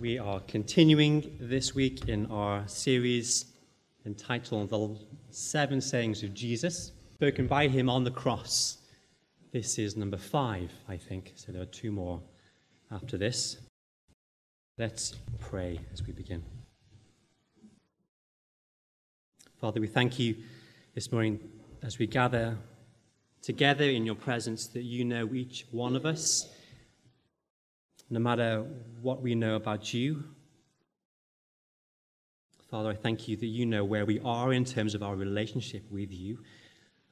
We are continuing this week in our series entitled The Seven Sayings of Jesus, spoken by him on the cross. This is number five, I think, so there are two more after this. Let's pray as we begin. Father, we thank you this morning as we gather together in your presence that you know each one of us no matter what we know about you. Father, I thank you that you know where we are in terms of our relationship with you.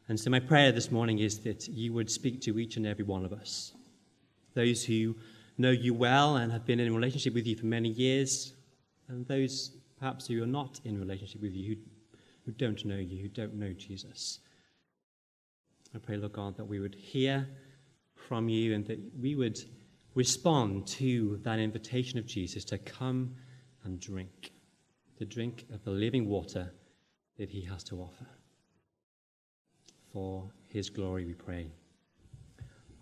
And so, my prayer this morning is that you would speak to each and every one of us. Those who know you well and have been in relationship with you for many years, and those perhaps who are not in relationship with you, who, who don't know you, who don't know Jesus. I pray, Lord God, that we would hear from you and that we would respond to that invitation of Jesus to come and drink, to drink of the living water that he has to offer. For his glory we pray.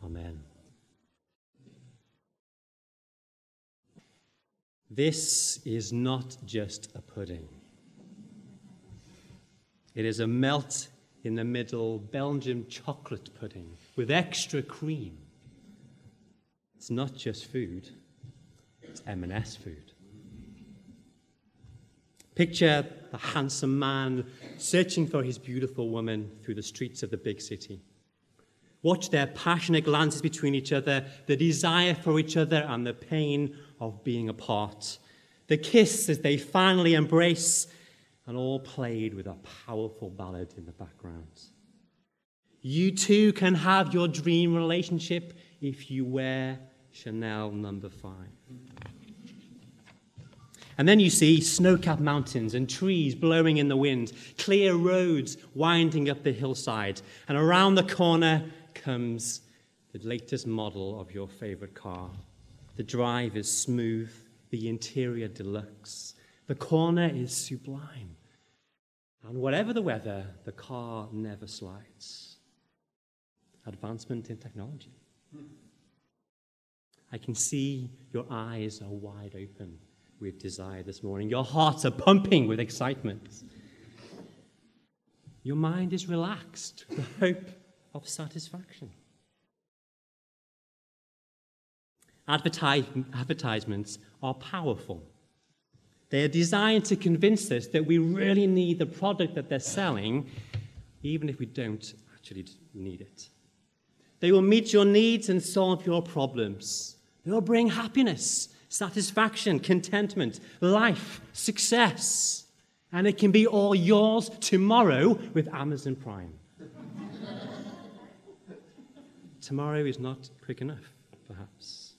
Amen. This is not just a pudding. It is a melt in the middle Belgian chocolate pudding with extra cream. It's not just food, it's M&S food. Picture the handsome man searching for his beautiful woman through the streets of the big city. Watch their passionate glances between each other, the desire for each other, and the pain of being apart. The kiss as they finally embrace, and all played with a powerful ballad in the background. You too can have your dream relationship if you wear Chanel number five. And then you see snow capped mountains and trees blowing in the wind, clear roads winding up the hillside, and around the corner comes the latest model of your favorite car. The drive is smooth, the interior deluxe, the corner is sublime. And whatever the weather, the car never slides. Advancement in technology. I can see your eyes are wide open with desire this morning. Your hearts are pumping with excitement. Your mind is relaxed with the hope of satisfaction. advertisements are powerful. They are designed to convince us that we really need the product that they're selling, even if we don't actually need it. They will meet your needs and solve your problems. They will bring happiness, satisfaction, contentment, life, success. And it can be all yours tomorrow with Amazon Prime. tomorrow is not quick enough, perhaps.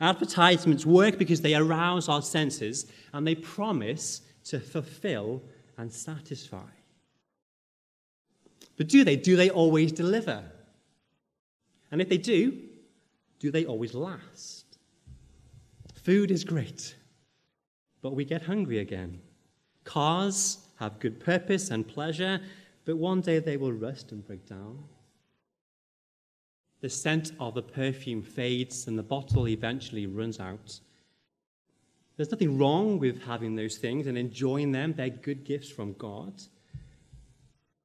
Advertisements work because they arouse our senses and they promise to fulfill and satisfy. But do they? Do they always deliver? And if they do, do they always last? Food is great, but we get hungry again. Cars have good purpose and pleasure, but one day they will rust and break down. The scent of the perfume fades and the bottle eventually runs out. There's nothing wrong with having those things and enjoying them, they're good gifts from God.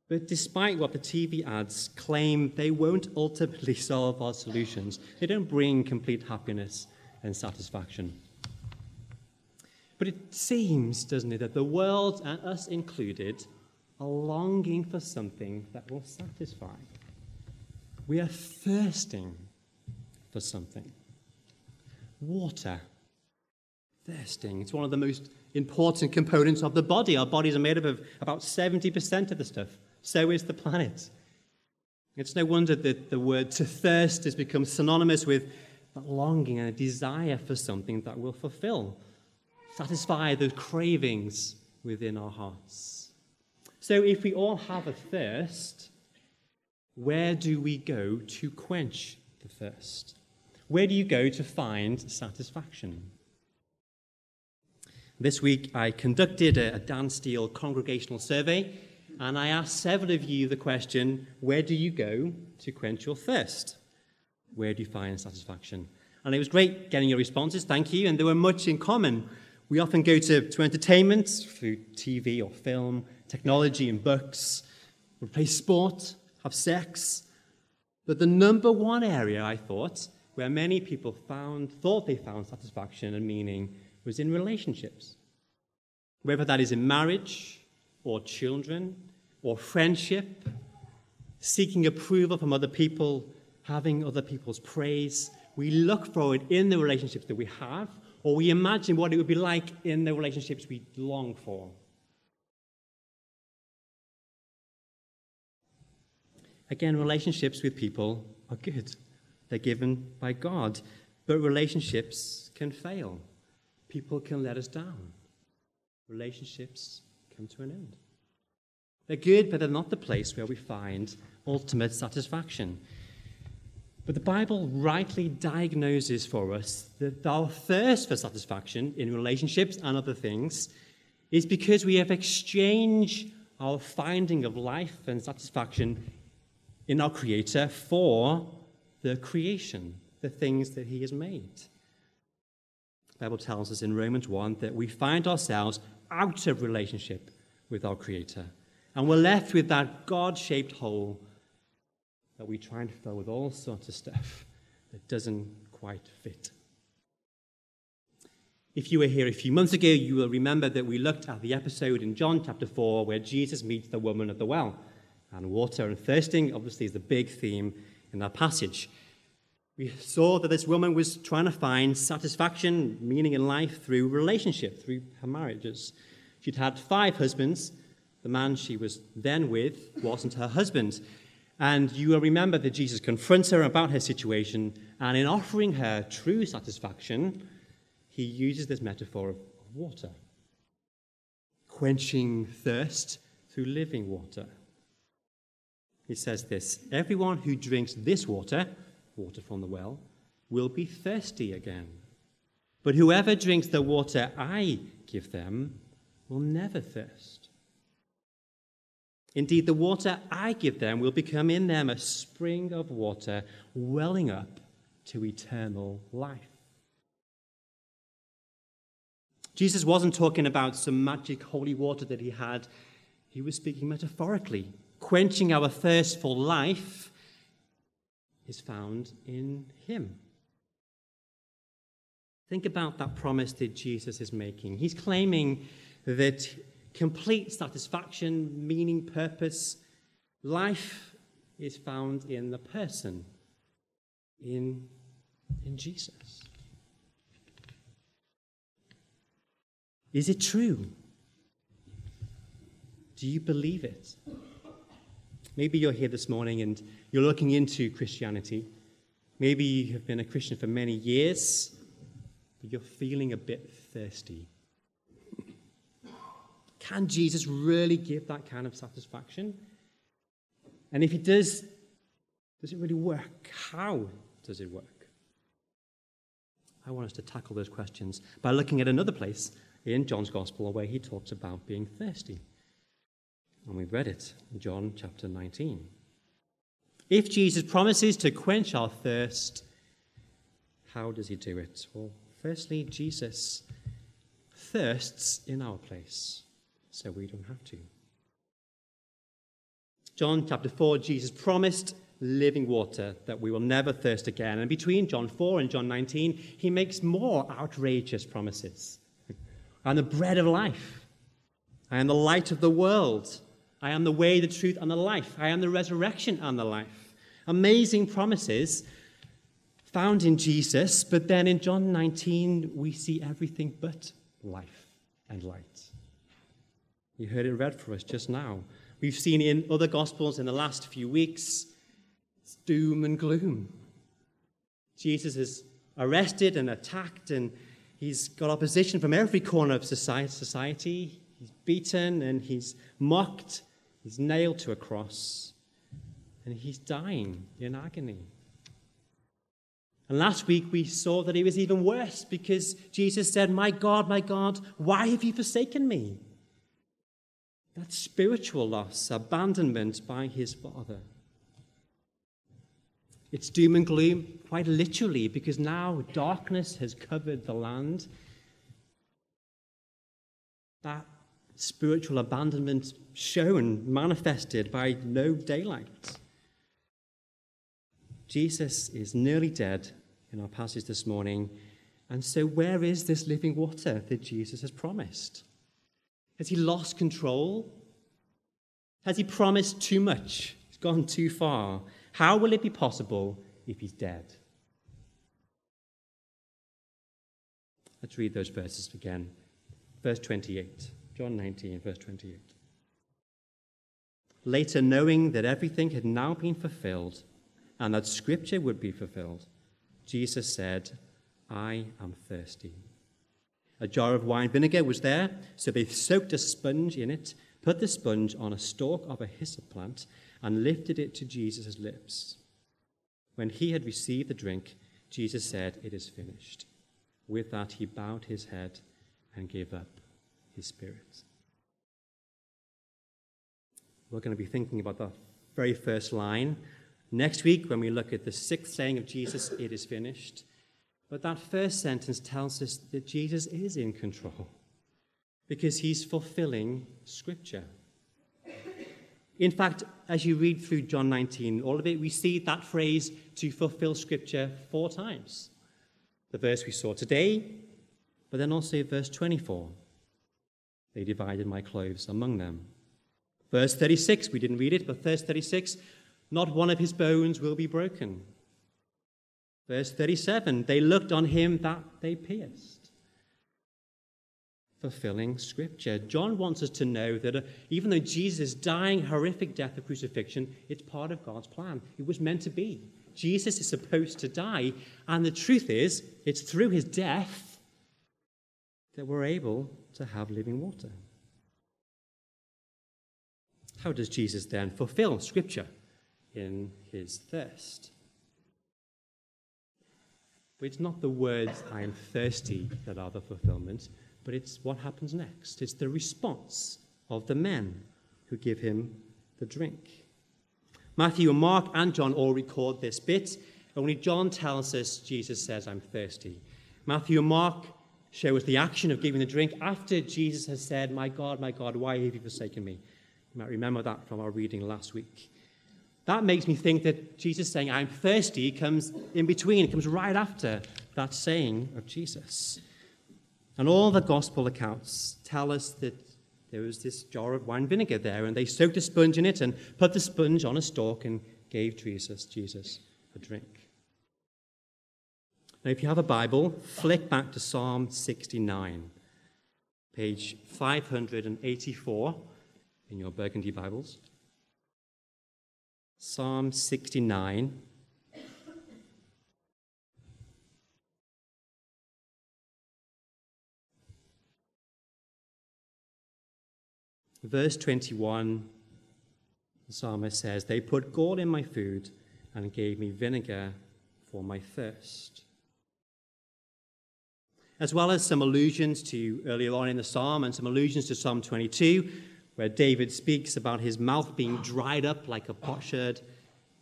But despite what the TV ads claim, they won't ultimately solve our solutions. They don't bring complete happiness and satisfaction. But it seems, doesn't it, that the world, and us included, are longing for something that will satisfy. We are thirsting for something. Water. Thirsting. It's one of the most important components of the body. Our bodies are made up of about 70% of the stuff so is the planet. It's no wonder that the word to thirst has become synonymous with a longing and a desire for something that will fulfill, satisfy the cravings within our hearts. So, if we all have a thirst, where do we go to quench the thirst? Where do you go to find satisfaction? This week, I conducted a Dan Steele congregational survey and I asked several of you the question where do you go to quench your thirst? Where do you find satisfaction? And it was great getting your responses, thank you. And they were much in common. We often go to, to entertainment through TV or film, technology and books. We play sport, have sex. But the number one area, I thought, where many people found, thought they found satisfaction and meaning was in relationships. Whether that is in marriage or children or friendship, seeking approval from other people, having other people's praise. We look for it in the relationships that we have, or we imagine what it would be like in the relationships we long for. Again, relationships with people are good. They're given by God. But relationships can fail. People can let us down. Relationships come to an end. They're good, but they're not the place where we find ultimate satisfaction. But the Bible rightly diagnoses for us that our thirst for satisfaction in relationships and other things is because we have exchanged our finding of life and satisfaction in our Creator for the creation, the things that He has made. The Bible tells us in Romans 1 that we find ourselves out of relationship with our Creator. And we're left with that God shaped hole that we try and fill with all sorts of stuff that doesn't quite fit. If you were here a few months ago, you will remember that we looked at the episode in John chapter 4 where Jesus meets the woman at the well. And water and thirsting, obviously, is the big theme in that passage. We saw that this woman was trying to find satisfaction, meaning in life through relationship, through her marriages. She'd had five husbands, the man she was then with wasn't her husband. And you will remember that Jesus confronts her about her situation, and in offering her true satisfaction, he uses this metaphor of water, quenching thirst through living water. He says this Everyone who drinks this water, water from the well, will be thirsty again. But whoever drinks the water I give them will never thirst. Indeed, the water I give them will become in them a spring of water welling up to eternal life. Jesus wasn't talking about some magic holy water that he had, he was speaking metaphorically. Quenching our thirst for life is found in him. Think about that promise that Jesus is making. He's claiming that complete satisfaction, meaning, purpose. Life is found in the person, in, in Jesus. Is it true? Do you believe it? Maybe you're here this morning and you're looking into Christianity. Maybe you have been a Christian for many years, but you're feeling a bit thirsty. Can Jesus really give that kind of satisfaction? And if he does, does it really work? How does it work? I want us to tackle those questions by looking at another place in John's Gospel where he talks about being thirsty. And we've read it in John chapter 19. If Jesus promises to quench our thirst, how does he do it? Well, firstly, Jesus thirsts in our place so we don't have to. John chapter 4, Jesus promised living water that we will never thirst again. And between John 4 and John 19, he makes more outrageous promises. I am the bread of life. I am the light of the world. I am the way, the truth, and the life. I am the resurrection and the life. Amazing promises found in Jesus, but then in John 19, we see everything but life and light. You heard it read for us just now. We've seen in other Gospels in the last few weeks it's doom and gloom. Jesus is arrested and attacked, and he's got opposition from every corner of society. He's beaten and he's mocked. He's nailed to a cross, and he's dying in agony. And last week we saw that it was even worse because Jesus said, My God, my God, why have you forsaken me? That spiritual loss, abandonment by his father. It's doom and gloom, quite literally, because now darkness has covered the land. That spiritual abandonment shown, manifested by no daylight. Jesus is nearly dead in our passage this morning. And so, where is this living water that Jesus has promised? Has he lost control? Has he promised too much? He's gone too far. How will it be possible if he's dead? Let's read those verses again. Verse 28, John 19, verse 28. Later, knowing that everything had now been fulfilled and that scripture would be fulfilled, Jesus said, I am thirsty. A jar of wine vinegar was there, so they soaked a sponge in it, put the sponge on a stalk of a hyssop plant, and lifted it to Jesus' lips. When he had received the drink, Jesus said, It is finished. With that, he bowed his head and gave up his spirit. We're going to be thinking about the very first line next week when we look at the sixth saying of Jesus, It is finished. But that first sentence tells us that Jesus is in control because he's fulfilling Scripture. In fact, as you read through John 19, all of it, we see that phrase to fulfill Scripture four times. The verse we saw today, but then also verse 24. They divided my clothes among them. Verse 36, we didn't read it, but verse 36, not one of his bones will be broken. Verse 37 they looked on him that they pierced. Fulfilling scripture. John wants us to know that uh, even though Jesus dying horrific death of crucifixion, it's part of God's plan. It was meant to be. Jesus is supposed to die, and the truth is, it's through his death that we're able to have living water. How does Jesus then fulfill scripture in his thirst? But it's not the words, I am thirsty, that are the fulfillment, but it's what happens next. It's the response of the men who give him the drink. Matthew and Mark and John all record this bit. Only John tells us Jesus says, I'm thirsty. Matthew and Mark show us the action of giving the drink after Jesus has said, My God, my God, why have you forsaken me? You might remember that from our reading last week. That makes me think that Jesus saying, I'm thirsty, comes in between, it comes right after that saying of Jesus. And all the gospel accounts tell us that there was this jar of wine vinegar there, and they soaked a sponge in it and put the sponge on a stalk and gave Jesus, Jesus a drink. Now, if you have a Bible, flick back to Psalm 69, page 584 in your Burgundy Bibles. Psalm 69. Verse 21, the psalmist says, They put gall in my food and gave me vinegar for my thirst. As well as some allusions to earlier on in the psalm and some allusions to Psalm 22, where David speaks about his mouth being dried up like a potsherd,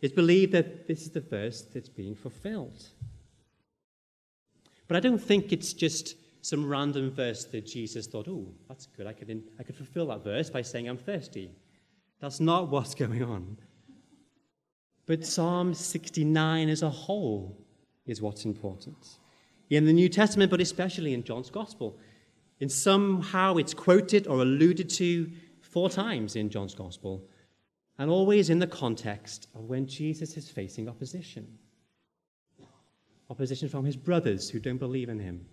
it's believed that this is the verse that's being fulfilled. But I don't think it's just some random verse that Jesus thought, oh, that's good, I could, I could fulfill that verse by saying I'm thirsty. That's not what's going on. But Psalm 69 as a whole is what's important. In the New Testament, but especially in John's Gospel. In somehow it's quoted or alluded to four times in John's Gospel, and always in the context of when Jesus is facing opposition. Opposition from his brothers who don't believe in him,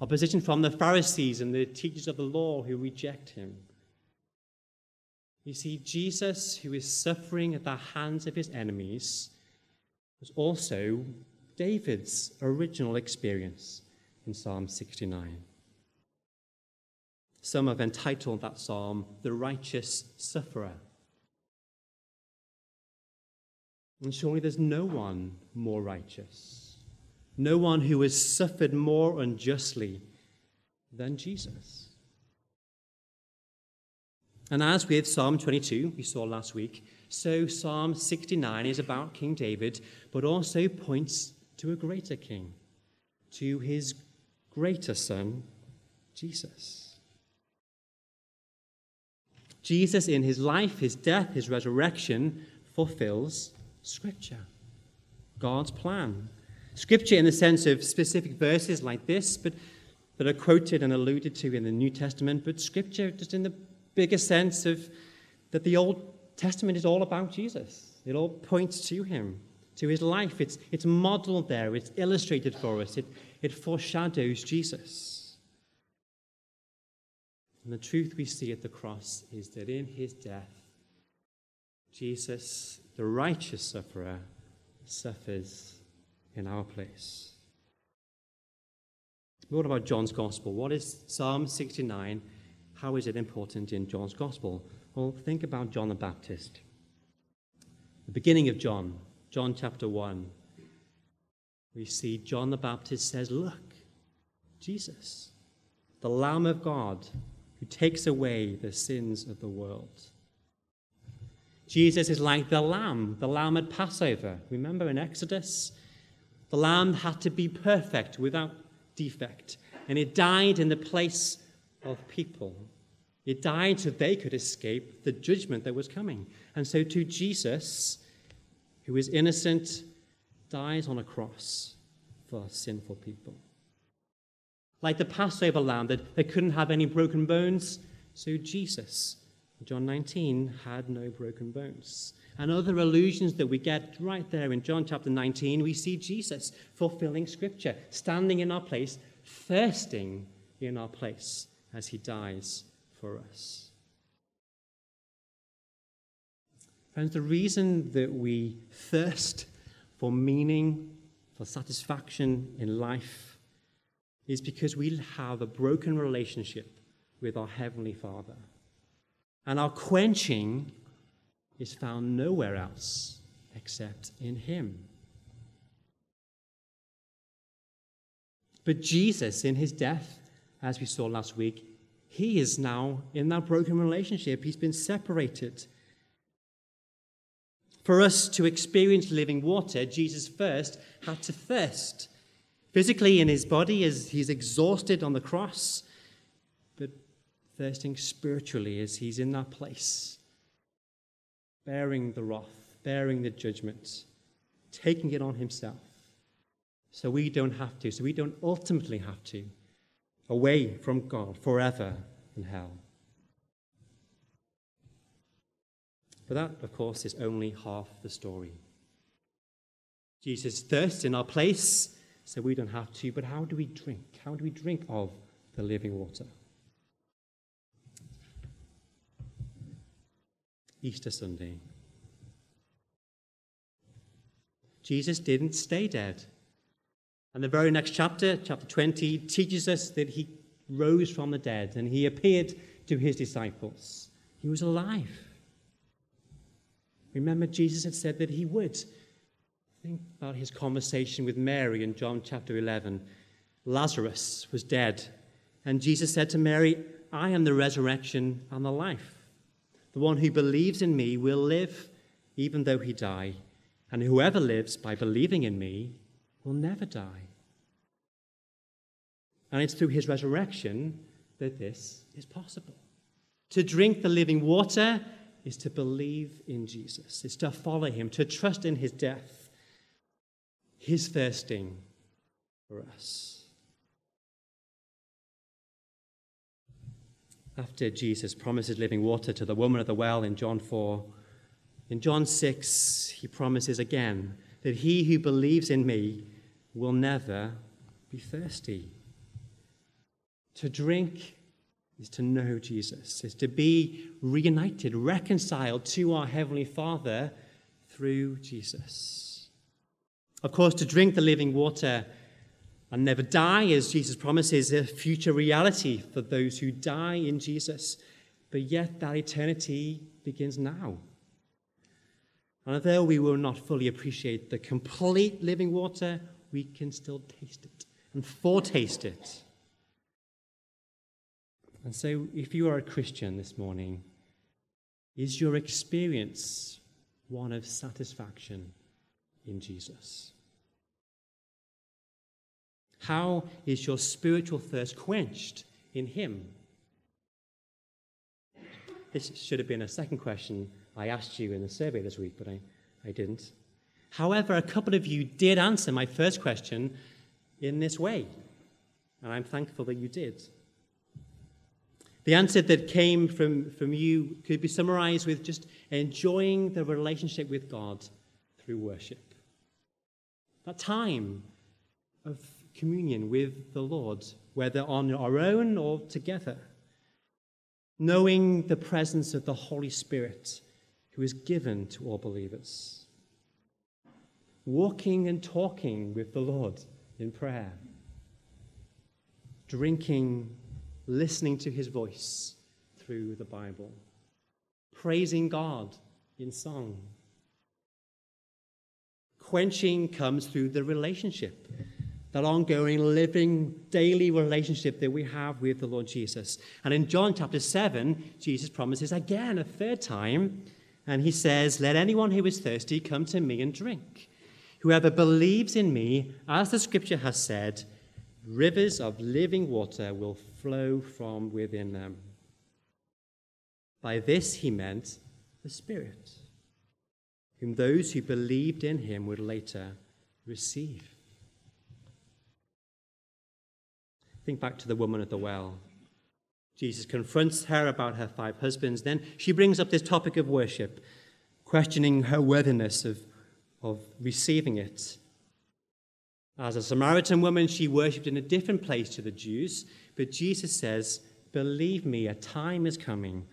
opposition from the Pharisees and the teachers of the law who reject him. You see, Jesus, who is suffering at the hands of his enemies, was also David's original experience in Psalm 69. Some have entitled that psalm, The Righteous Sufferer. And surely there's no one more righteous, no one who has suffered more unjustly than Jesus. And as with Psalm 22, we saw last week, so Psalm 69 is about King David, but also points to a greater king, to his greater son, Jesus. Jesus, in his life, his death, his resurrection, fulfills Scripture, God's plan. Scripture in the sense of specific verses like this, but that are quoted and alluded to in the New Testament, but Scripture just in the bigger sense of that the Old Testament is all about Jesus. It all points to him, to his life. It's, it's modeled there, it's illustrated for us, it, it foreshadows Jesus. And the truth we see at the cross is that in his death, Jesus, the righteous sufferer, suffers in our place. What about John's Gospel? What is Psalm 69? How is it important in John's Gospel? Well, think about John the Baptist. The beginning of John, John chapter 1, we see John the Baptist says, Look, Jesus, the Lamb of God who takes away the sins of the world. Jesus is like the lamb, the lamb at Passover. Remember in Exodus? The lamb had to be perfect without defect, and it died in the place of people. It died so they could escape the judgment that was coming. And so, to Jesus, who is innocent, dies on a cross for sinful people. Like the Passover lamb that, that couldn't have any broken bones, so Jesus, John 19, had no broken bones. And other allusions that we get right there in John chapter 19, we see Jesus fulfilling scripture, standing in our place, thirsting in our place as he dies for us. Friends, the reason that we thirst for meaning, for satisfaction in life, is because we have a broken relationship with our Heavenly Father. And our quenching is found nowhere else except in Him. But Jesus, in His death, as we saw last week, he is now in that broken relationship. He's been separated. For us to experience living water, Jesus first had to thirst. Physically in his body as he's exhausted on the cross, but thirsting spiritually as he's in that place, bearing the wrath, bearing the judgment, taking it on himself. So we don't have to, so we don't ultimately have to away from God forever in hell. But that, of course, is only half the story. Jesus thirsts in our place, so we don't have to. But how do we drink? How do we drink of the living water? Easter Sunday. Jesus didn't stay dead. And the very next chapter, chapter 20, teaches us that he rose from the dead and he appeared to his disciples. He was alive. Remember, Jesus had said that he would. Think about his conversation with Mary in John chapter 11. Lazarus was dead, and Jesus said to Mary, I am the resurrection and the life. The one who believes in me will live even though he die, and whoever lives by believing in me will never die. And it's through his resurrection that this is possible. To drink the living water is to believe in Jesus, is to follow him, to trust in his death, his thirsting for us. After Jesus promises living water to the woman at the well in John 4, in John 6, he promises again that he who believes in me will never be thirsty. To drink is to know Jesus, is to be reunited, reconciled to our Heavenly Father through Jesus. Of course, to drink the living water and never die, as Jesus promises, is a future reality for those who die in Jesus. But yet, that eternity begins now. And although we will not fully appreciate the complete living water, we can still taste it and foretaste it. And so, if you are a Christian this morning, is your experience one of satisfaction in Jesus. How is your spiritual thirst quenched in Him? This should have been a second question I asked you in the survey this week, but I, I didn't. However, a couple of you did answer my first question in this way, and I'm thankful that you did. The answer that came from, from you could be summarized with just enjoying the relationship with God through worship. That time of communion with the Lord, whether on our own or together. Knowing the presence of the Holy Spirit who is given to all believers. Walking and talking with the Lord in prayer. Drinking, listening to his voice through the Bible. Praising God in song. Quenching comes through the relationship that ongoing, living, daily relationship that we have with the Lord Jesus. And in John chapter 7, Jesus promises again a third time, and he says, Let anyone who is thirsty come to me and drink. Whoever believes in me, as the scripture has said, rivers of living water will flow from within them. By this he meant the Spirit, whom those who believed in him would later receive. Think back to the woman at the well. Jesus confronts her about her five husbands. Then she brings up this topic of worship, questioning her worthiness of, of receiving it. As a Samaritan woman, she worshipped in a different place to the Jews, but Jesus says, Believe me, a time is coming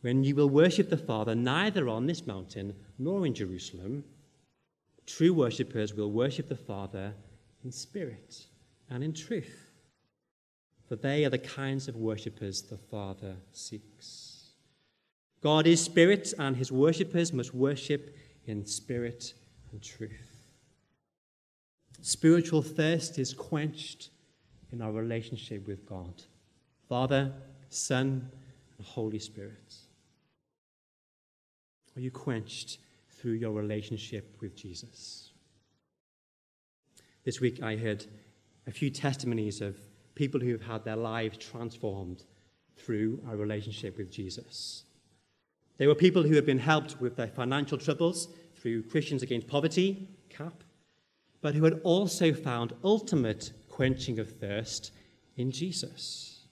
when you will worship the Father neither on this mountain nor in Jerusalem. True worshippers will worship the Father in spirit and in truth for they are the kinds of worshippers the Father seeks. God is spirit, and his worshippers must worship in spirit and truth. Spiritual thirst is quenched in our relationship with God, Father, Son, and Holy Spirit. Are you quenched through your relationship with Jesus? This week I heard a few testimonies of people who have had their lives transformed through our relationship with Jesus. They were people who have been helped with their financial troubles through Christians Against Poverty, CAP, but who had also found ultimate quenching of thirst in Jesus.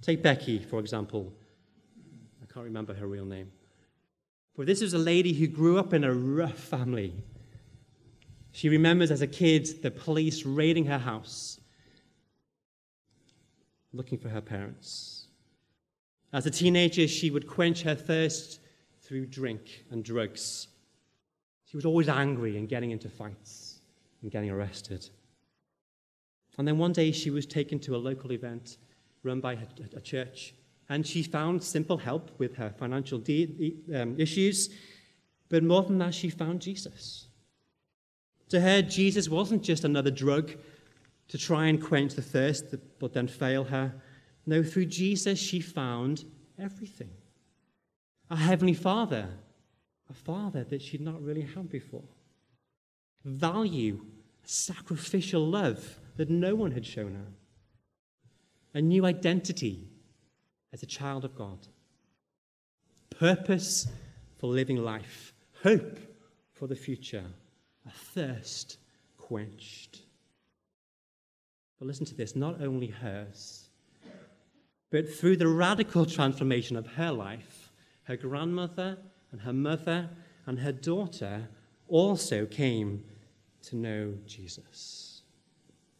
Take Becky, for example. I can't remember her real name. But this is a lady who grew up in a rough family. She remembers as a kid the police raiding her house looking for her parents. As a teenager, she would quench her thirst through drink and drugs. She was always angry and getting into fights and getting arrested. And then one day she was taken to a local event run by a church, and she found simple help with her financial de- um, issues. But more than that, she found Jesus. To her, Jesus wasn't just another drug to try and quench the thirst, but then fail her. No, through Jesus, she found everything. A heavenly Father, a Father that she'd not really had before. Value, sacrificial love that no one had shown her. A new identity as a child of God. Purpose for living life. Hope for the future. A thirst quenched. But listen to this not only hers, but through the radical transformation of her life, her grandmother and her mother and her daughter also came to know Jesus.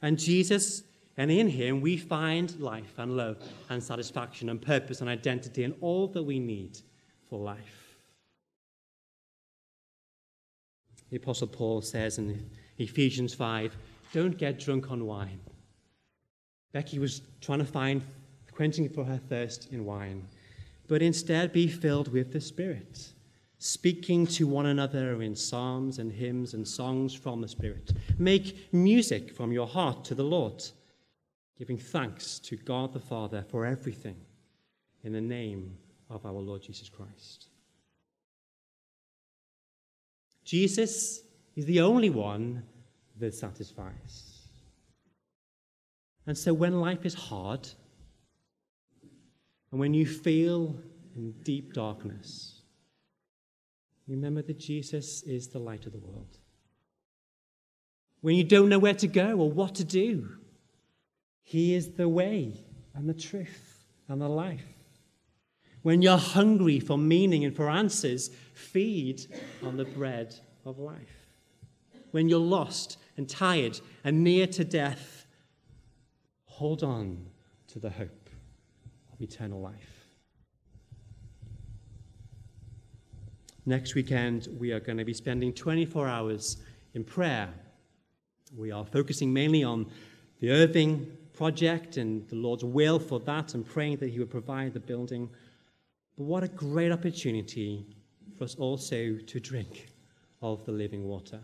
And Jesus, and in him, we find life and love and satisfaction and purpose and identity and all that we need for life. The Apostle Paul says in Ephesians 5 don't get drunk on wine Becky was trying to find quenching for her thirst in wine, but instead be filled with the Spirit, speaking to one another in psalms and hymns and songs from the Spirit. Make music from your heart to the Lord, giving thanks to God the Father for everything in the name of our Lord Jesus Christ. Jesus is the only one that satisfies. And so when life is hard, and when you feel in deep darkness, remember that Jesus is the light of the world. When you don't know where to go or what to do, He is the way and the truth and the life. When you're hungry for meaning and for answers, feed on the bread of life. When you're lost and tired and near to death, hold on to the hope of eternal life. Next weekend, we are going to be spending 24 hours in prayer. We are focusing mainly on the Irving project and the Lord's will for that and praying that He would provide the building. But what a great opportunity for us also to drink of the living water,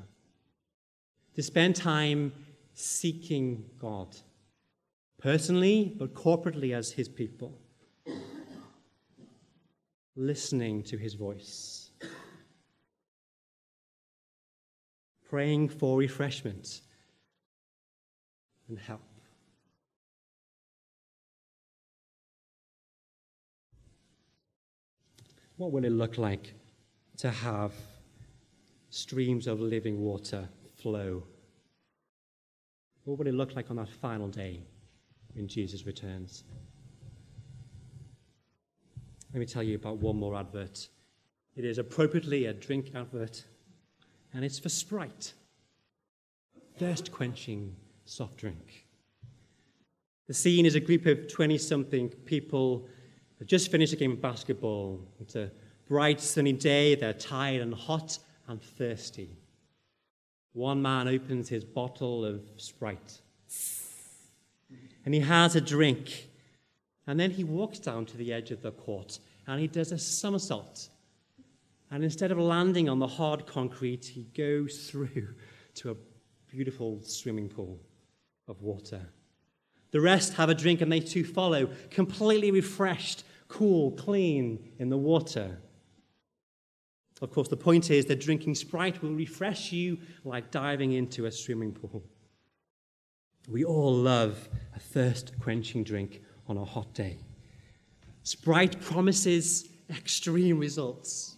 to spend time seeking God, personally, but corporately as His people, listening to His voice, praying for refreshment and help. What will it look like to have streams of living water flow? What will it look like on that final day when Jesus returns? Let me tell you about one more advert. It is appropriately a drink advert, and it's for Sprite, thirst quenching soft drink. The scene is a group of 20 something people They've just finished a game of basketball. It's a bright, sunny day. They're tired and hot and thirsty. One man opens his bottle of Sprite and he has a drink. And then he walks down to the edge of the court and he does a somersault. And instead of landing on the hard concrete, he goes through to a beautiful swimming pool of water. The rest have a drink and they too follow, completely refreshed cool, clean in the water. Of course, the point is that drinking Sprite will refresh you like diving into a swimming pool. We all love a thirst quenching drink on a hot day. Sprite promises extreme results.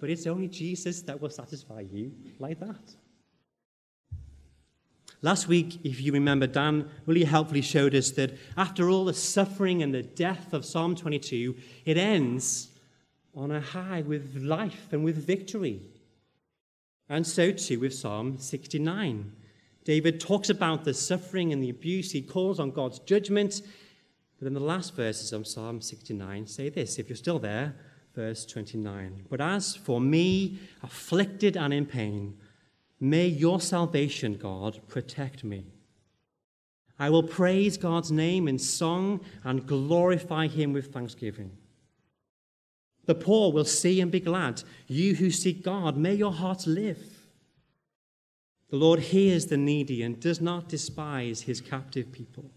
But it's only Jesus that will satisfy you like that. Last week, if you remember, Dan really helpfully showed us that after all the suffering and the death of Psalm 22, it ends on a high with life and with victory. And so too with Psalm 69. David talks about the suffering and the abuse. He calls on God's judgment. But then the last verses of Psalm 69 say this if you're still there, verse 29. But as for me, afflicted and in pain, May your salvation, God, protect me. I will praise God's name in song and glorify him with thanksgiving. The poor will see and be glad. You who seek God, may your hearts live. The Lord hears the needy and does not despise his captive people.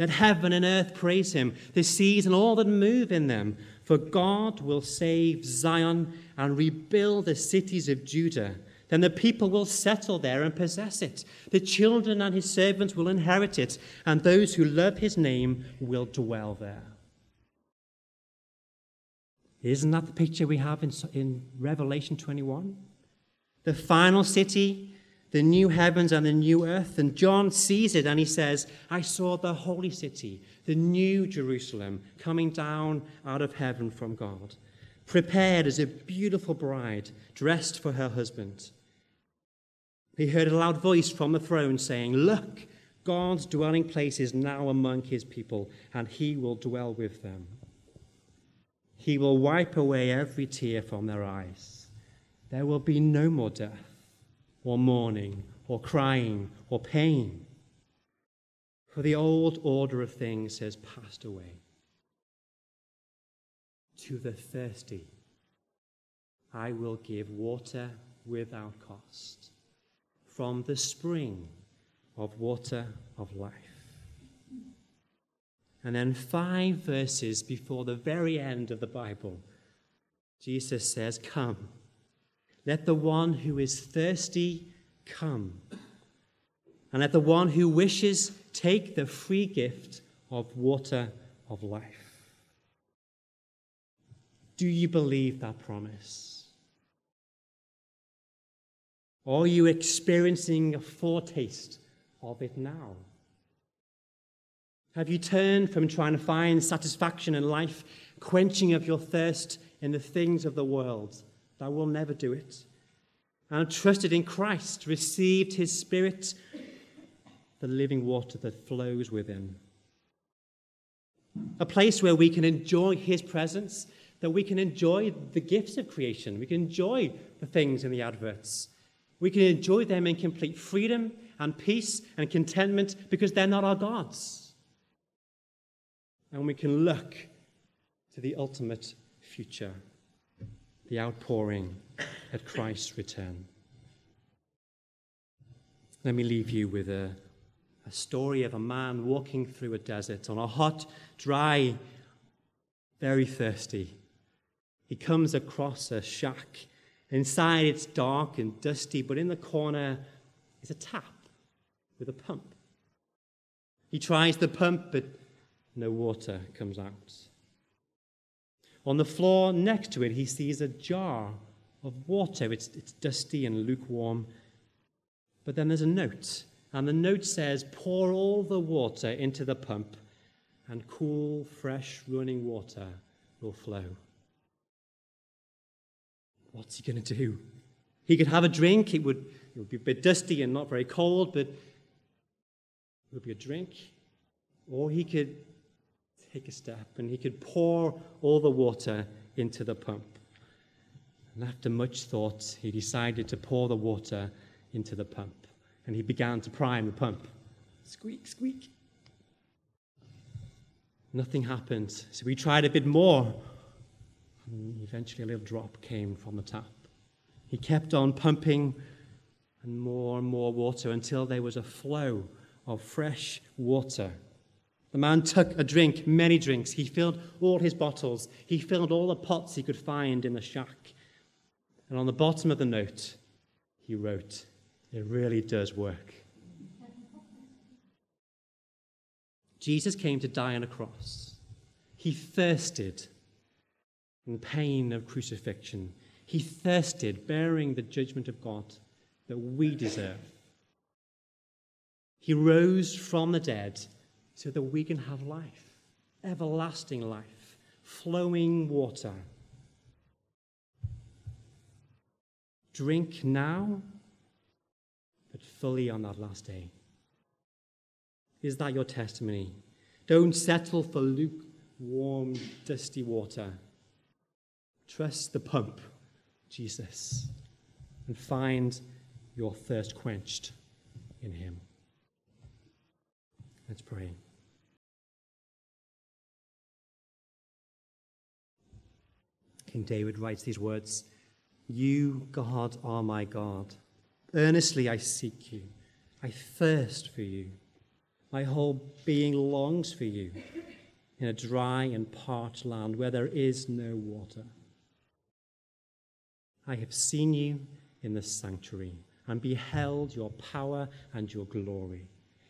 Let heaven and earth praise him, the seas and all that move in them. For God will save Zion and rebuild the cities of Judah then the people will settle there and possess it. The children and his servants will inherit it, and those who love his name will dwell there. Isn't that the picture we have in, in Revelation 21? The final city, the new heavens and the new earth. And John sees it and he says, I saw the holy city, the new Jerusalem, coming down out of heaven from God, prepared as a beautiful bride dressed for her husband. He heard a loud voice from the throne saying, Look, God's dwelling place is now among his people, and he will dwell with them. He will wipe away every tear from their eyes. There will be no more death, or mourning, or crying, or pain. For the old order of things has passed away. To the thirsty, I will give water without cost from the spring of water of life. And then five verses before the very end of the Bible, Jesus says, Come. Let the one who is thirsty come. And let the one who wishes take the free gift of water of life. Do you believe that promise? Are you experiencing a foretaste of it now? Have you turned from trying to find satisfaction in life, quenching of your thirst in the things of the world that will never do it, and trusted in Christ, received his Spirit, the living water that flows within? A place where we can enjoy his presence, that we can enjoy the gifts of creation, we can enjoy the things in the adverts. We can enjoy them in complete freedom and peace and contentment because they're not our gods. And we can look to the ultimate future, the outpouring at Christ's return. Let me leave you with a, a story of a man walking through a desert on a hot, dry, very thirsty. He comes across a shack. Inside it's dark and dusty, but in the corner is a tap with a pump. He tries the pump, but no water comes out. On the floor next to it, he sees a jar of water. It's, it's dusty and lukewarm. But then there's a note, and the note says, Pour all the water into the pump, and cool, fresh, running water will flow. What's he going to do? He could have a drink. It would, it would be a bit dusty and not very cold, but it would be a drink. Or he could take a step and he could pour all the water into the pump. And after much thought, he decided to pour the water into the pump. And he began to prime the pump. Squeak, squeak. Nothing happened. So he tried a bit more. Eventually, a little drop came from the tap. He kept on pumping and more and more water until there was a flow of fresh water the man took a drink, many drinks. He filled all his bottles. He filled all the pots he could find in the shack. And on the bottom of the note, he wrote, It really does work. Jesus came to die on a cross. He thirsted in pain of crucifixion. He thirsted, bearing the judgment of God that we deserve. He rose from the dead so that we can have life, everlasting life, flowing water. Drink now, but fully on that last day. Is that your testimony? Don't settle for lukewarm, dusty water. Trust the pump, Jesus, and find your thirst quenched in Him. Let's pray. King David writes these words You, God, are my God. Earnestly I seek you. I thirst for you. My whole being longs for you in a dry and parched land where there is no water. I have seen you in the sanctuary and beheld your power and your glory.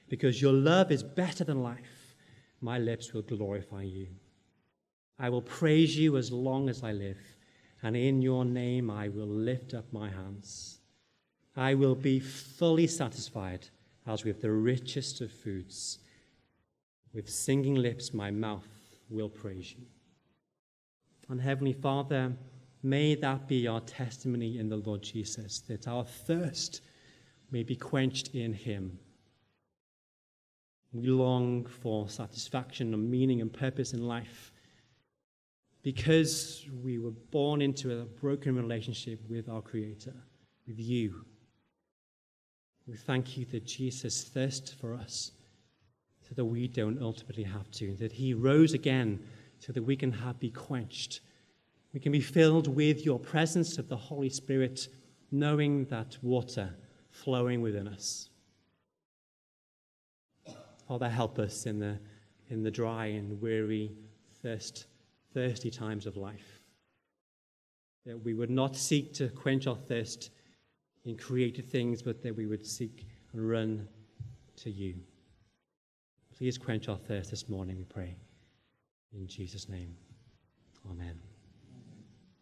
Because your love is better than life, my lips will glorify you. I will praise you as long as I live, and in your name I will lift up my hands. I will be fully satisfied as with the richest of foods. With singing lips, my mouth will praise you. And Heavenly Father, may that be our testimony in the Lord Jesus, that our thirst may be quenched in Him. We long for satisfaction and meaning and purpose in life because we were born into a broken relationship with our Creator, with you. We thank you that Jesus thirsted for us so that we don't ultimately have to, that He rose again so that we can have, be quenched. We can be filled with your presence of the Holy Spirit, knowing that water flowing within us. Father, help us in the, in the dry and weary, thirst thirsty times of life. that we would not seek to quench our thirst in created things, but that we would seek and run to you. Please quench our thirst this morning, we pray. In Jesus' name, amen.